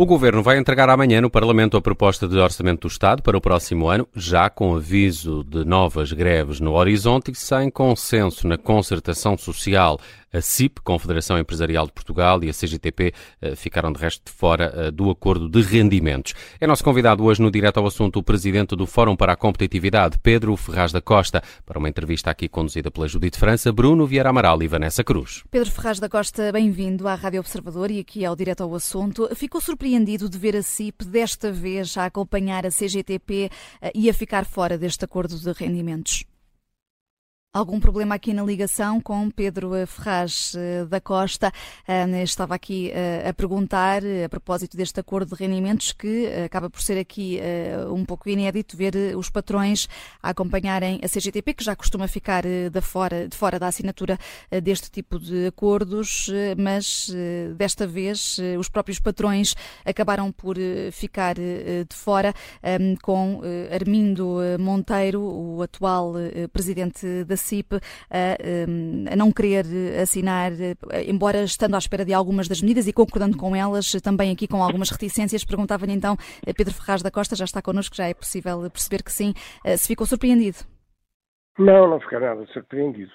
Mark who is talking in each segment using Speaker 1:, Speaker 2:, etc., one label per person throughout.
Speaker 1: O Governo vai entregar amanhã no Parlamento a proposta de orçamento do Estado para o próximo ano, já com aviso de novas greves no horizonte e sem consenso na concertação social. A CIP, Confederação Empresarial de Portugal, e a CGTP eh, ficaram de resto de fora eh, do acordo de rendimentos. É nosso convidado hoje no Direto ao Assunto o presidente do Fórum para a Competitividade, Pedro Ferraz da Costa, para uma entrevista aqui conduzida pela Judite França, Bruno Vieira Amaral e Vanessa Cruz.
Speaker 2: Pedro Ferraz da Costa, bem-vindo à Rádio Observador e aqui ao Direto ao Assunto. Ficou surpreendido de ver a CIP desta vez a acompanhar a CGTP eh, e a ficar fora deste acordo de rendimentos? Algum problema aqui na ligação com Pedro Ferraz eh, da Costa. Estava aqui eh, a perguntar, a propósito deste acordo de rendimentos, que acaba por ser aqui um pouco inédito ver os patrões a acompanharem a CGTP, que já costuma ficar de fora, de fora da assinatura deste tipo de acordos, mas desta vez os próprios patrões acabaram por ficar de fora, com Armindo Monteiro, o atual presidente da CIP a, a não querer assinar, embora estando à espera de algumas das medidas e concordando com elas, também aqui com algumas reticências. Perguntava-lhe então, Pedro Ferraz da Costa, já está connosco, já é possível perceber que sim, se ficou surpreendido.
Speaker 3: Não, não fiquei nada surpreendido.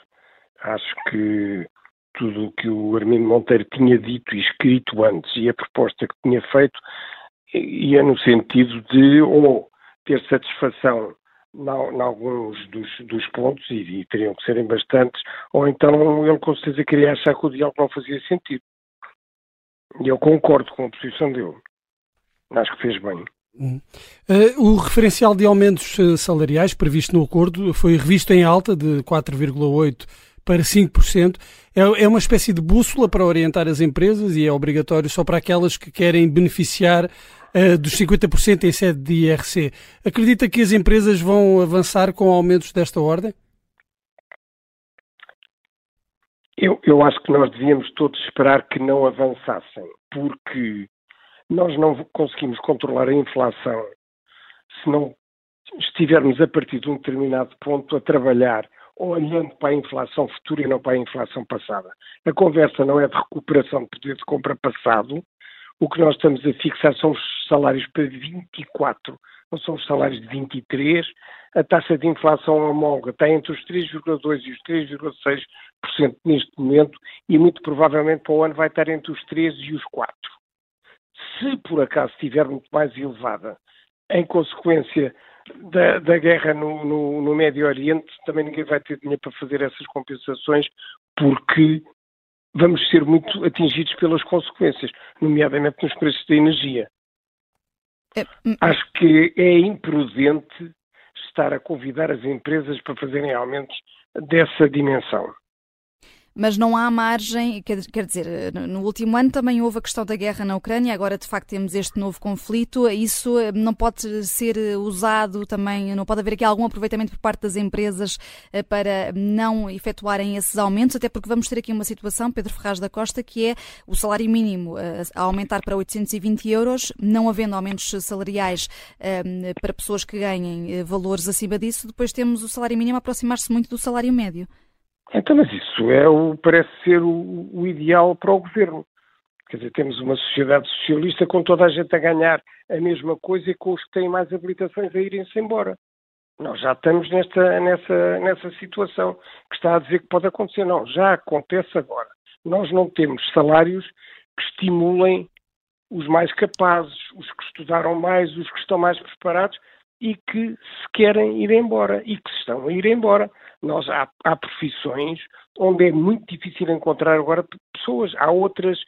Speaker 3: Acho que tudo o que o Armindo Monteiro tinha dito e escrito antes e a proposta que tinha feito ia no sentido de ou ter satisfação em alguns dos, dos pontos, e, e, teriam que serem bastantes, ou então ele com certeza queria achar que o diálogo não fazia sentido. E eu concordo com a posição dele. Acho que fez bem.
Speaker 4: Uh, o referencial de aumentos uh, salariais previsto no acordo foi revisto em alta de 4,8% para 5%. É, é uma espécie de bússola para orientar as empresas e é obrigatório só para aquelas que querem beneficiar uh, dos 50% em sede de IRC. Acredita que as empresas vão avançar com aumentos desta ordem?
Speaker 3: Eu, eu acho que nós devíamos todos esperar que não avançassem, porque nós não conseguimos controlar a inflação se não estivermos a partir de um determinado ponto a trabalhar olhando para a inflação futura e não para a inflação passada. A conversa não é de recuperação de poder de compra passado, o que nós estamos a fixar são os salários para 24, não são os salários de 23. A taxa de inflação homóloga está entre os 3,2% e os 3,6% neste momento e muito provavelmente para o ano vai estar entre os 3% e os 4%. Se por acaso estiver muito mais elevada, em consequência da, da guerra no, no, no, Médio Oriente, também ninguém vai ter dinheiro para fazer essas compensações, porque vamos ser muito atingidos pelas consequências, nomeadamente nos preços da energia. É, hum, Acho que é imprudente estar a convidar as empresas para fazerem aumentos dessa dimensão
Speaker 2: mas não há margem, quer, dizer, no último ano também houve a questão da guerra na Ucrânia, agora de facto temos este novo conflito, isso eh, não pode ser usado também, não pode haver aqui algum aproveitamento por parte das empresas eh, para não efetuarem esses aumentos, até porque vamos ter aqui uma situação, Pedro Ferraz da Costa, que é o salário mínimo eh, a aumentar para 820 euros, não havendo aumentos salariais para pessoas que ganhem valores acima disso, depois temos o salário mínimo a aproximar-se muito do salário médio.
Speaker 3: Então, mas isso é o, parece ser o, o ideal para o governo. Quer dizer, temos uma sociedade socialista com toda a gente a ganhar a mesma coisa e com os que têm mais habilitações a irem-se embora. Nós já estamos nesta, nessa, nessa situação que está a dizer que pode acontecer. Não, já acontece agora. Nós não temos salários que estimulem os mais capazes, os que estudaram mais, os que estão mais preparados e que se querem ir embora e que estão a ir embora. Nós, há, há profissões onde é muito difícil encontrar agora pessoas. Há outras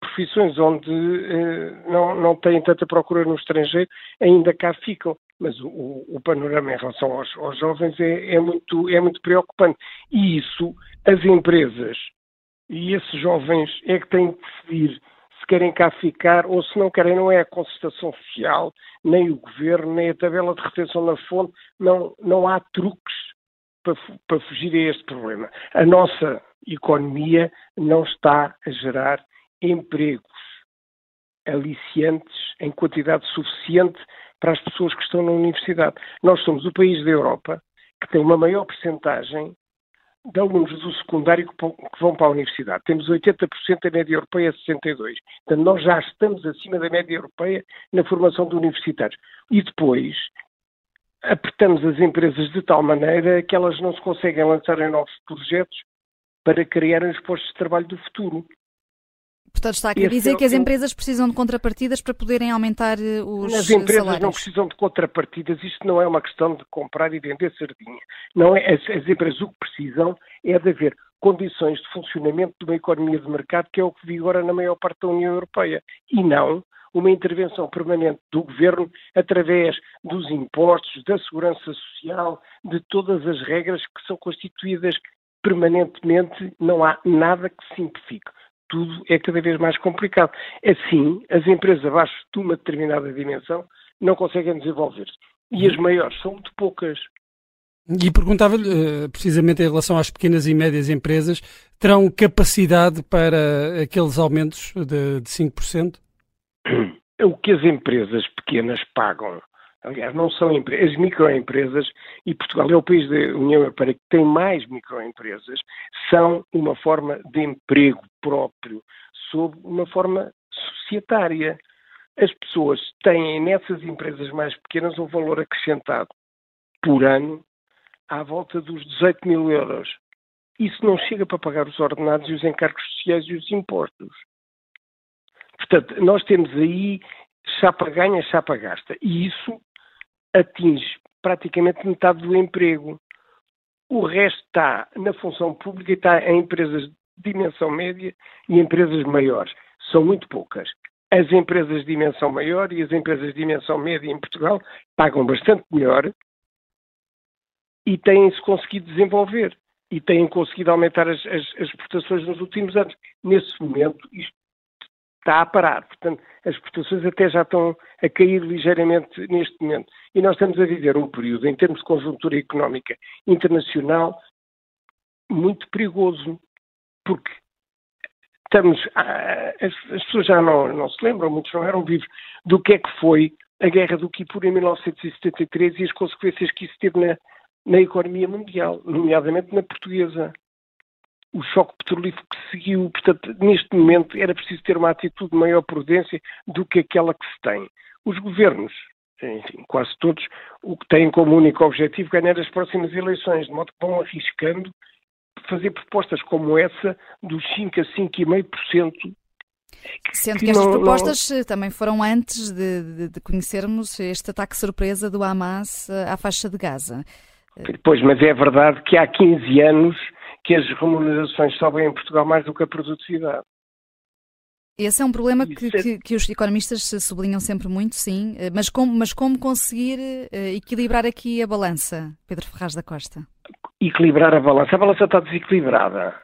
Speaker 3: profissões onde eh, não, não têm tanta procura no estrangeiro, ainda cá ficam. Mas o, o panorama em relação aos, aos jovens é, é, muito, é muito preocupante. E isso, as empresas e esses jovens é que têm que decidir se querem cá ficar ou se não querem, não é a concertação social, nem o governo, nem a tabela de retenção na fonte, não, não há truques para, para fugir a este problema. A nossa economia não está a gerar empregos aliciantes em quantidade suficiente para as pessoas que estão na universidade. Nós somos o país da Europa que tem uma maior percentagem de alunos do secundário que vão para a universidade. Temos 80% da média europeia, 62%. Portanto, nós já estamos acima da média europeia na formação de universitários. E depois, apertamos as empresas de tal maneira que elas não se conseguem lançar em novos projetos para criarem os postos de trabalho do futuro.
Speaker 2: Portanto, está aqui a dizer é que as empresas precisam de contrapartidas para poderem aumentar eh, os
Speaker 3: As empresas
Speaker 2: salários.
Speaker 3: não precisam de contrapartidas. Isto não é uma questão de comprar e vender sardinha. Não é, as, as empresas o que precisam é de haver condições de funcionamento de uma economia de mercado que é o que vigora na maior parte da União Europeia. E não uma intervenção permanente do governo através dos impostos, da segurança social, de todas as regras que são constituídas permanentemente. Não há nada que simplifique tudo é cada vez mais complicado. Assim, as empresas abaixo de uma determinada dimensão não conseguem desenvolver-se. E as maiores são muito poucas.
Speaker 4: E perguntava-lhe, eh, precisamente em relação às pequenas e médias empresas, terão capacidade para aqueles aumentos de, de 5%?
Speaker 3: O que as empresas pequenas pagam aliás, não são as microempresas, e Portugal é o país da União Europeia que tem mais microempresas, são uma forma de emprego próprio, sob uma forma societária. As pessoas têm nessas empresas mais pequenas um valor acrescentado por ano à volta dos 18 mil euros. Isso não chega para pagar os ordenados e os encargos sociais e os impostos. Portanto, nós temos aí chapa ganha, chapa gasta. E isso atinge praticamente metade do emprego. O resto está na função pública e está em empresas de dimensão média e empresas maiores. São muito poucas. As empresas de dimensão maior e as empresas de dimensão média em Portugal pagam bastante melhor e têm-se conseguido desenvolver e têm conseguido aumentar as, as, as exportações nos últimos anos. Nesse momento, isto está a parar. Portanto, as exportações até já estão a cair ligeiramente neste momento. E nós estamos a viver um período, em termos de conjuntura económica internacional, muito perigoso, porque estamos. as, as, pessoas já não, não, se lembram, muitos não eram vivos, do que é que foi a guerra do Kipur em 1973 e as consequências que isso teve na, na economia mundial, nomeadamente na portuguesa o choque petrolífero que seguiu. Portanto, neste momento era preciso ter uma atitude de maior prudência do que aquela que se tem. Os governos, enfim, quase todos, o que têm como único objetivo ganhar as próximas eleições, de modo que vão arriscando fazer propostas como essa dos 5 a 5,5%.
Speaker 2: Sendo que, que estas não, propostas não... também foram antes de, de, de, conhecermos este ataque surpresa do Hamas eh, à faixa de Gaza.
Speaker 3: Pois, mas é verdade que há 15 anos que as remunerações sobem em Portugal mais do que a produtividade.
Speaker 2: Esse é um problema que, que, que, os economistas sublinham sempre muito, sim. Eh, mas como, mas como conseguir uh, equilibrar aqui a balança, Pedro Ferraz da Costa?
Speaker 3: Equilibrar a balança. A balança está desequilibrada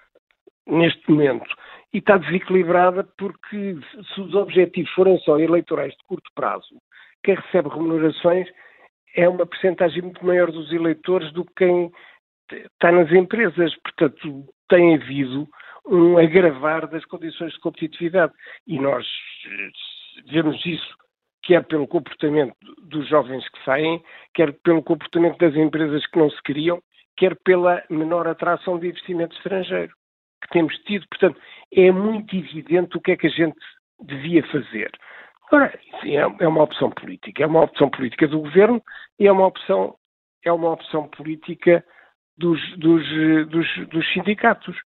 Speaker 3: neste momento. E está desequilibrada porque se os objetivos forem só eleitorais de curto prazo, quem recebe remunerações é uma percentagem muito maior dos eleitores do que quem está nas empresas. Portanto, tem havido um agravar das condições de competitividade. E nós eh, vemos isso quer pelo comportamento dos jovens que saem, quer pelo comportamento das empresas que não se criam, quer pela menor atração de investimento estrangeiro que temos tido. Portanto, é muito evidente o que é que a gente devia fazer. Ora, é, é uma opção política, é uma opção política do governo e é uma opção, é uma opção política dos, dos, dos, dos sindicatos.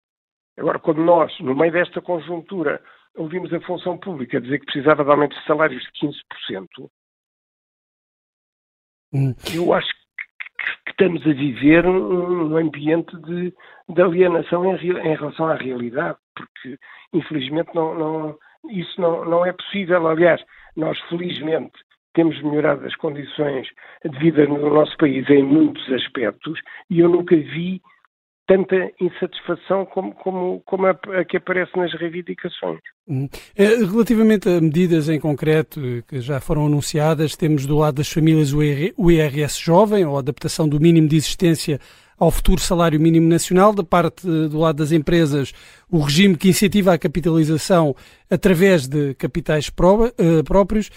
Speaker 3: Agora, quando nós, no meio desta conjuntura, ouvimos a função pública dizer que precisava de aumento de salários de 15%, hum. eu acho que estamos a viver um ambiente de, de alienação em, em, relação à realidade, porque infelizmente não, não, isso não, não é possível. Aliás, nós felizmente temos melhorado as condições de vida no nosso país em muitos aspectos e eu nunca vi tanta insatisfação como, como, como a, a, que aparece nas reivindicações.
Speaker 4: Hum. Eh, relativamente a medidas em concreto que já foram anunciadas, temos do lado das famílias o IRS jovem, ou adaptação do mínimo de existência ao futuro salário mínimo nacional, da parte do lado das empresas, o regime que incentiva a capitalização através de capitais uh, próprios.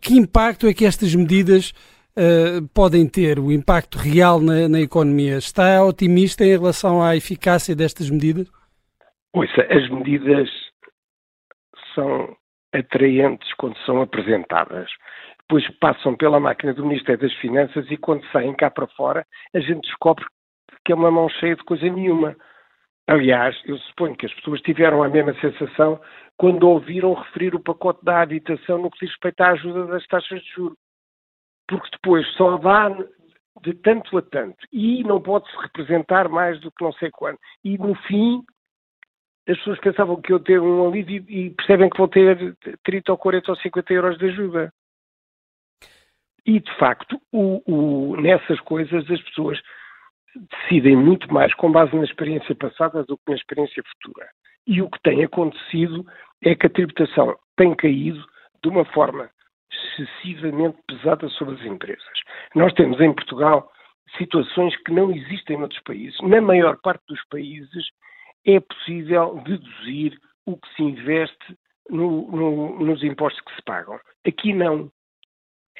Speaker 4: Que impacto é que estas medidas uh, podem ter o impacto real na, na, economia. Está otimista em relação à eficácia destas medidas?
Speaker 3: Ouça, as medidas são atraentes quando são apresentadas. Depois passam pela máquina do Ministério das Finanças e quando saem cá para fora, a gente descobre que é uma mão cheia de coisa nenhuma. Aliás, eu suponho que as pessoas tiveram a mesma sensação quando ouviram referir o pacote da habitação no que diz respeito à ajuda das taxas de juros. Porque depois só dá de tanto a tanto e não pode-se representar mais do que não sei quando. E no fim, as pessoas pensavam que eu ter um alívio e percebem que vão ter 30 ou 40 ou 50 euros de ajuda. E, de facto, o, o, nessas coisas as pessoas decidem muito mais com base na experiência passada do que na experiência futura. E o que tem acontecido é que a tributação tem caído de uma forma excessivamente pesada sobre as empresas. Nós temos em Portugal situações que não existem noutros países. Na maior parte dos países é possível deduzir o que se investe no, no, nos impostos que se pagam. Aqui não.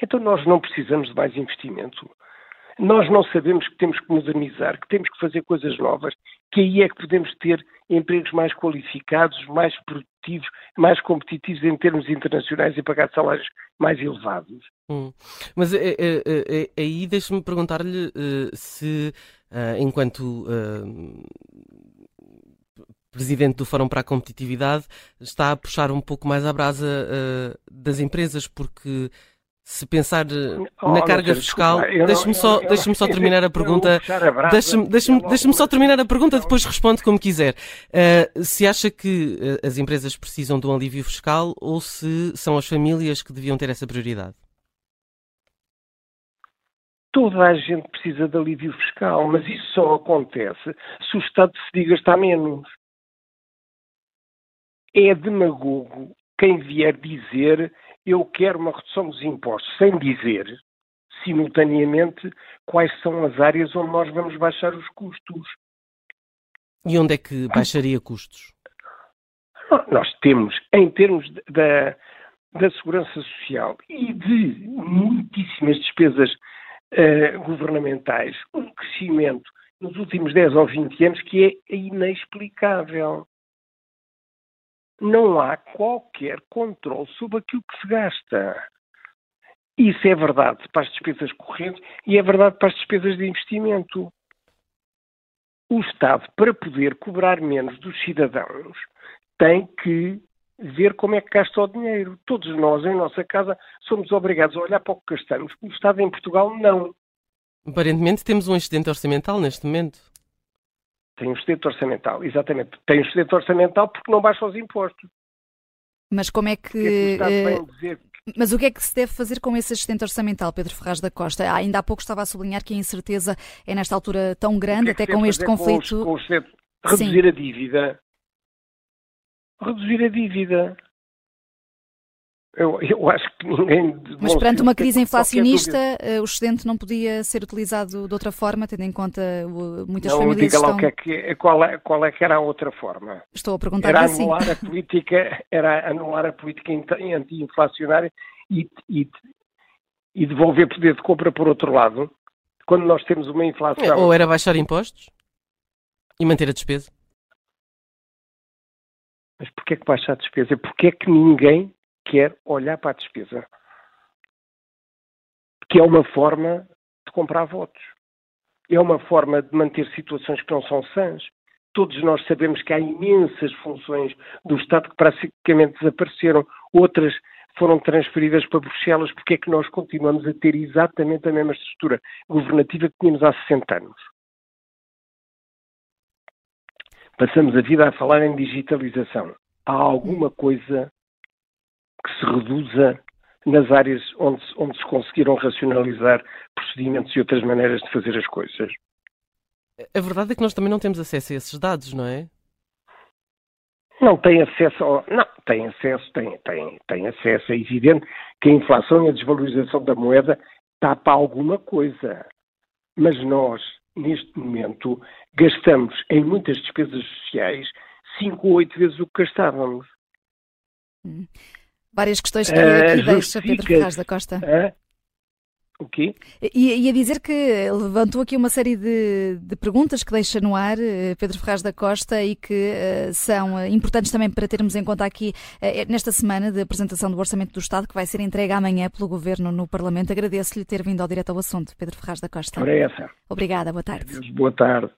Speaker 3: Então nós não precisamos de mais investimento. Nós não sabemos que temos que modernizar, que temos que fazer coisas novas, que aí é que podemos ter empregos mais qualificados, mais produtivos, mais competitivos em termos internacionais e pagar salários mais elevados.
Speaker 5: Hum. Mas é, é, é, aí deixe-me perguntar-lhe uh, se, uh, enquanto uh, presidente do Fórum para a Competitividade, está a puxar um pouco mais a brasa das empresas, porque se pensar eh, na carga fiscal, deixe-me só, deixe só terminar a pergunta. Deixe-me deixe deixe só terminar a pergunta, depois responde como quiser. Uh, se acha que uh, as empresas precisam de um alívio fiscal ou se são as famílias que deviam ter essa prioridade?
Speaker 3: Toda a gente precisa de alívio fiscal, mas isso só acontece se o Estado decidir gastar menos. É demagogo quem vier dizer eu quero uma redução dos impostos, sem dizer, simultaneamente, quais são as áreas onde nós vamos baixar os custos.
Speaker 5: E onde é que baixaria custos?
Speaker 3: Nós temos, em termos da, da segurança social e de muitíssimas despesas uh, governamentais, um crescimento nos últimos 10 ou 20 anos que é inexplicável não há qualquer controle sobre aquilo que se gasta. Isso é verdade para as despesas correntes e é verdade para as despesas de investimento. O Estado, para poder cobrar menos dos cidadãos, tem que ver como é que gasta o dinheiro. Todos nós, em nossa casa, somos obrigados a olhar para o que gastamos. O Estado em Portugal, não.
Speaker 5: Aparentemente temos um excedente orçamental neste momento.
Speaker 3: Tem um excedente orçamental, exatamente. Tem um excedente orçamental porque não baixa os impostos.
Speaker 2: Mas como é que. É mas o que é que se deve fazer com esse assistente orçamental, Pedro Ferraz da Costa? Ah, ainda há pouco estava a sublinhar que a incerteza é nesta altura tão grande,
Speaker 3: é
Speaker 2: até com este conflito.
Speaker 3: Com os, com os, reduzir Sim. a dívida. Reduzir a dívida. Eu, eu, acho que ninguém.
Speaker 2: Mas perante uma crise inflacionista, eh, o excedente não podia ser utilizado de outra forma, tendo em conta muitas
Speaker 3: não,
Speaker 2: famílias.
Speaker 3: Diga
Speaker 2: estão...
Speaker 3: lá que é que, qual, é, qual é que era a outra forma.
Speaker 2: Estou a perguntar
Speaker 3: era
Speaker 2: assim.
Speaker 3: anular a política Era anular a política anti-inflacionária e, e, e devolver poder de compra por outro lado, quando nós temos uma inflação.
Speaker 5: Ou era baixar impostos e manter a despesa.
Speaker 3: Mas porquê é que baixar a despesa? Porquê é que ninguém quer olhar para a despesa, que é uma forma de comprar votos. É uma forma de manter situações que não são sãs. Todos nós sabemos que há imensas funções do Estado que praticamente desapareceram, outras foram transferidas para Bruxelas, porque é que nós continuamos a ter exatamente a mesma estrutura governativa que tínhamos há 60 anos? Passamos a vida a falar em digitalização. Há alguma coisa que se reduza nas áreas onde, onde se conseguiram racionalizar procedimentos e outras maneiras de fazer as coisas.
Speaker 5: A verdade é que nós também não temos acesso a esses dados, não é?
Speaker 3: Não tem acesso, ao, não, tem acesso, tem, tem, tem acesso, é evidente que a inflação e a desvalorização da moeda tapa alguma coisa. Mas nós, neste momento, gastamos em muitas despesas sociais cinco ou oito vezes o que gastávamos.
Speaker 2: Hum. Várias questões que uh, aqui deixa Pedro Ferraz da Costa. Uh,
Speaker 3: O quê?
Speaker 2: E, a dizer que levantou aqui uma série de, de, perguntas que deixa no ar eh, Pedro Ferraz da Costa e que uh, são eh, importantes também para termos em conta aqui uh, nesta semana de apresentação do Orçamento do Estado, que vai ser entregue amanhã pelo Governo no Parlamento. Agradeço-lhe ter vindo ao direto ao assunto, Pedro Ferraz da Costa.
Speaker 3: Ora essa.
Speaker 2: Obrigada, boa tarde.
Speaker 3: Adeus, boa tarde.